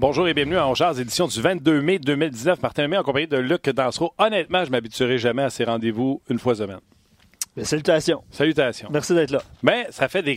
Bonjour et bienvenue à Ongears, édition du 22 mai 2019. Martin Lemay en compagnie de Luc Dansereau. Honnêtement, je m'habituerai jamais à ces rendez-vous une fois semaine. salutations. Salutations. Merci d'être là. Mais ça fait des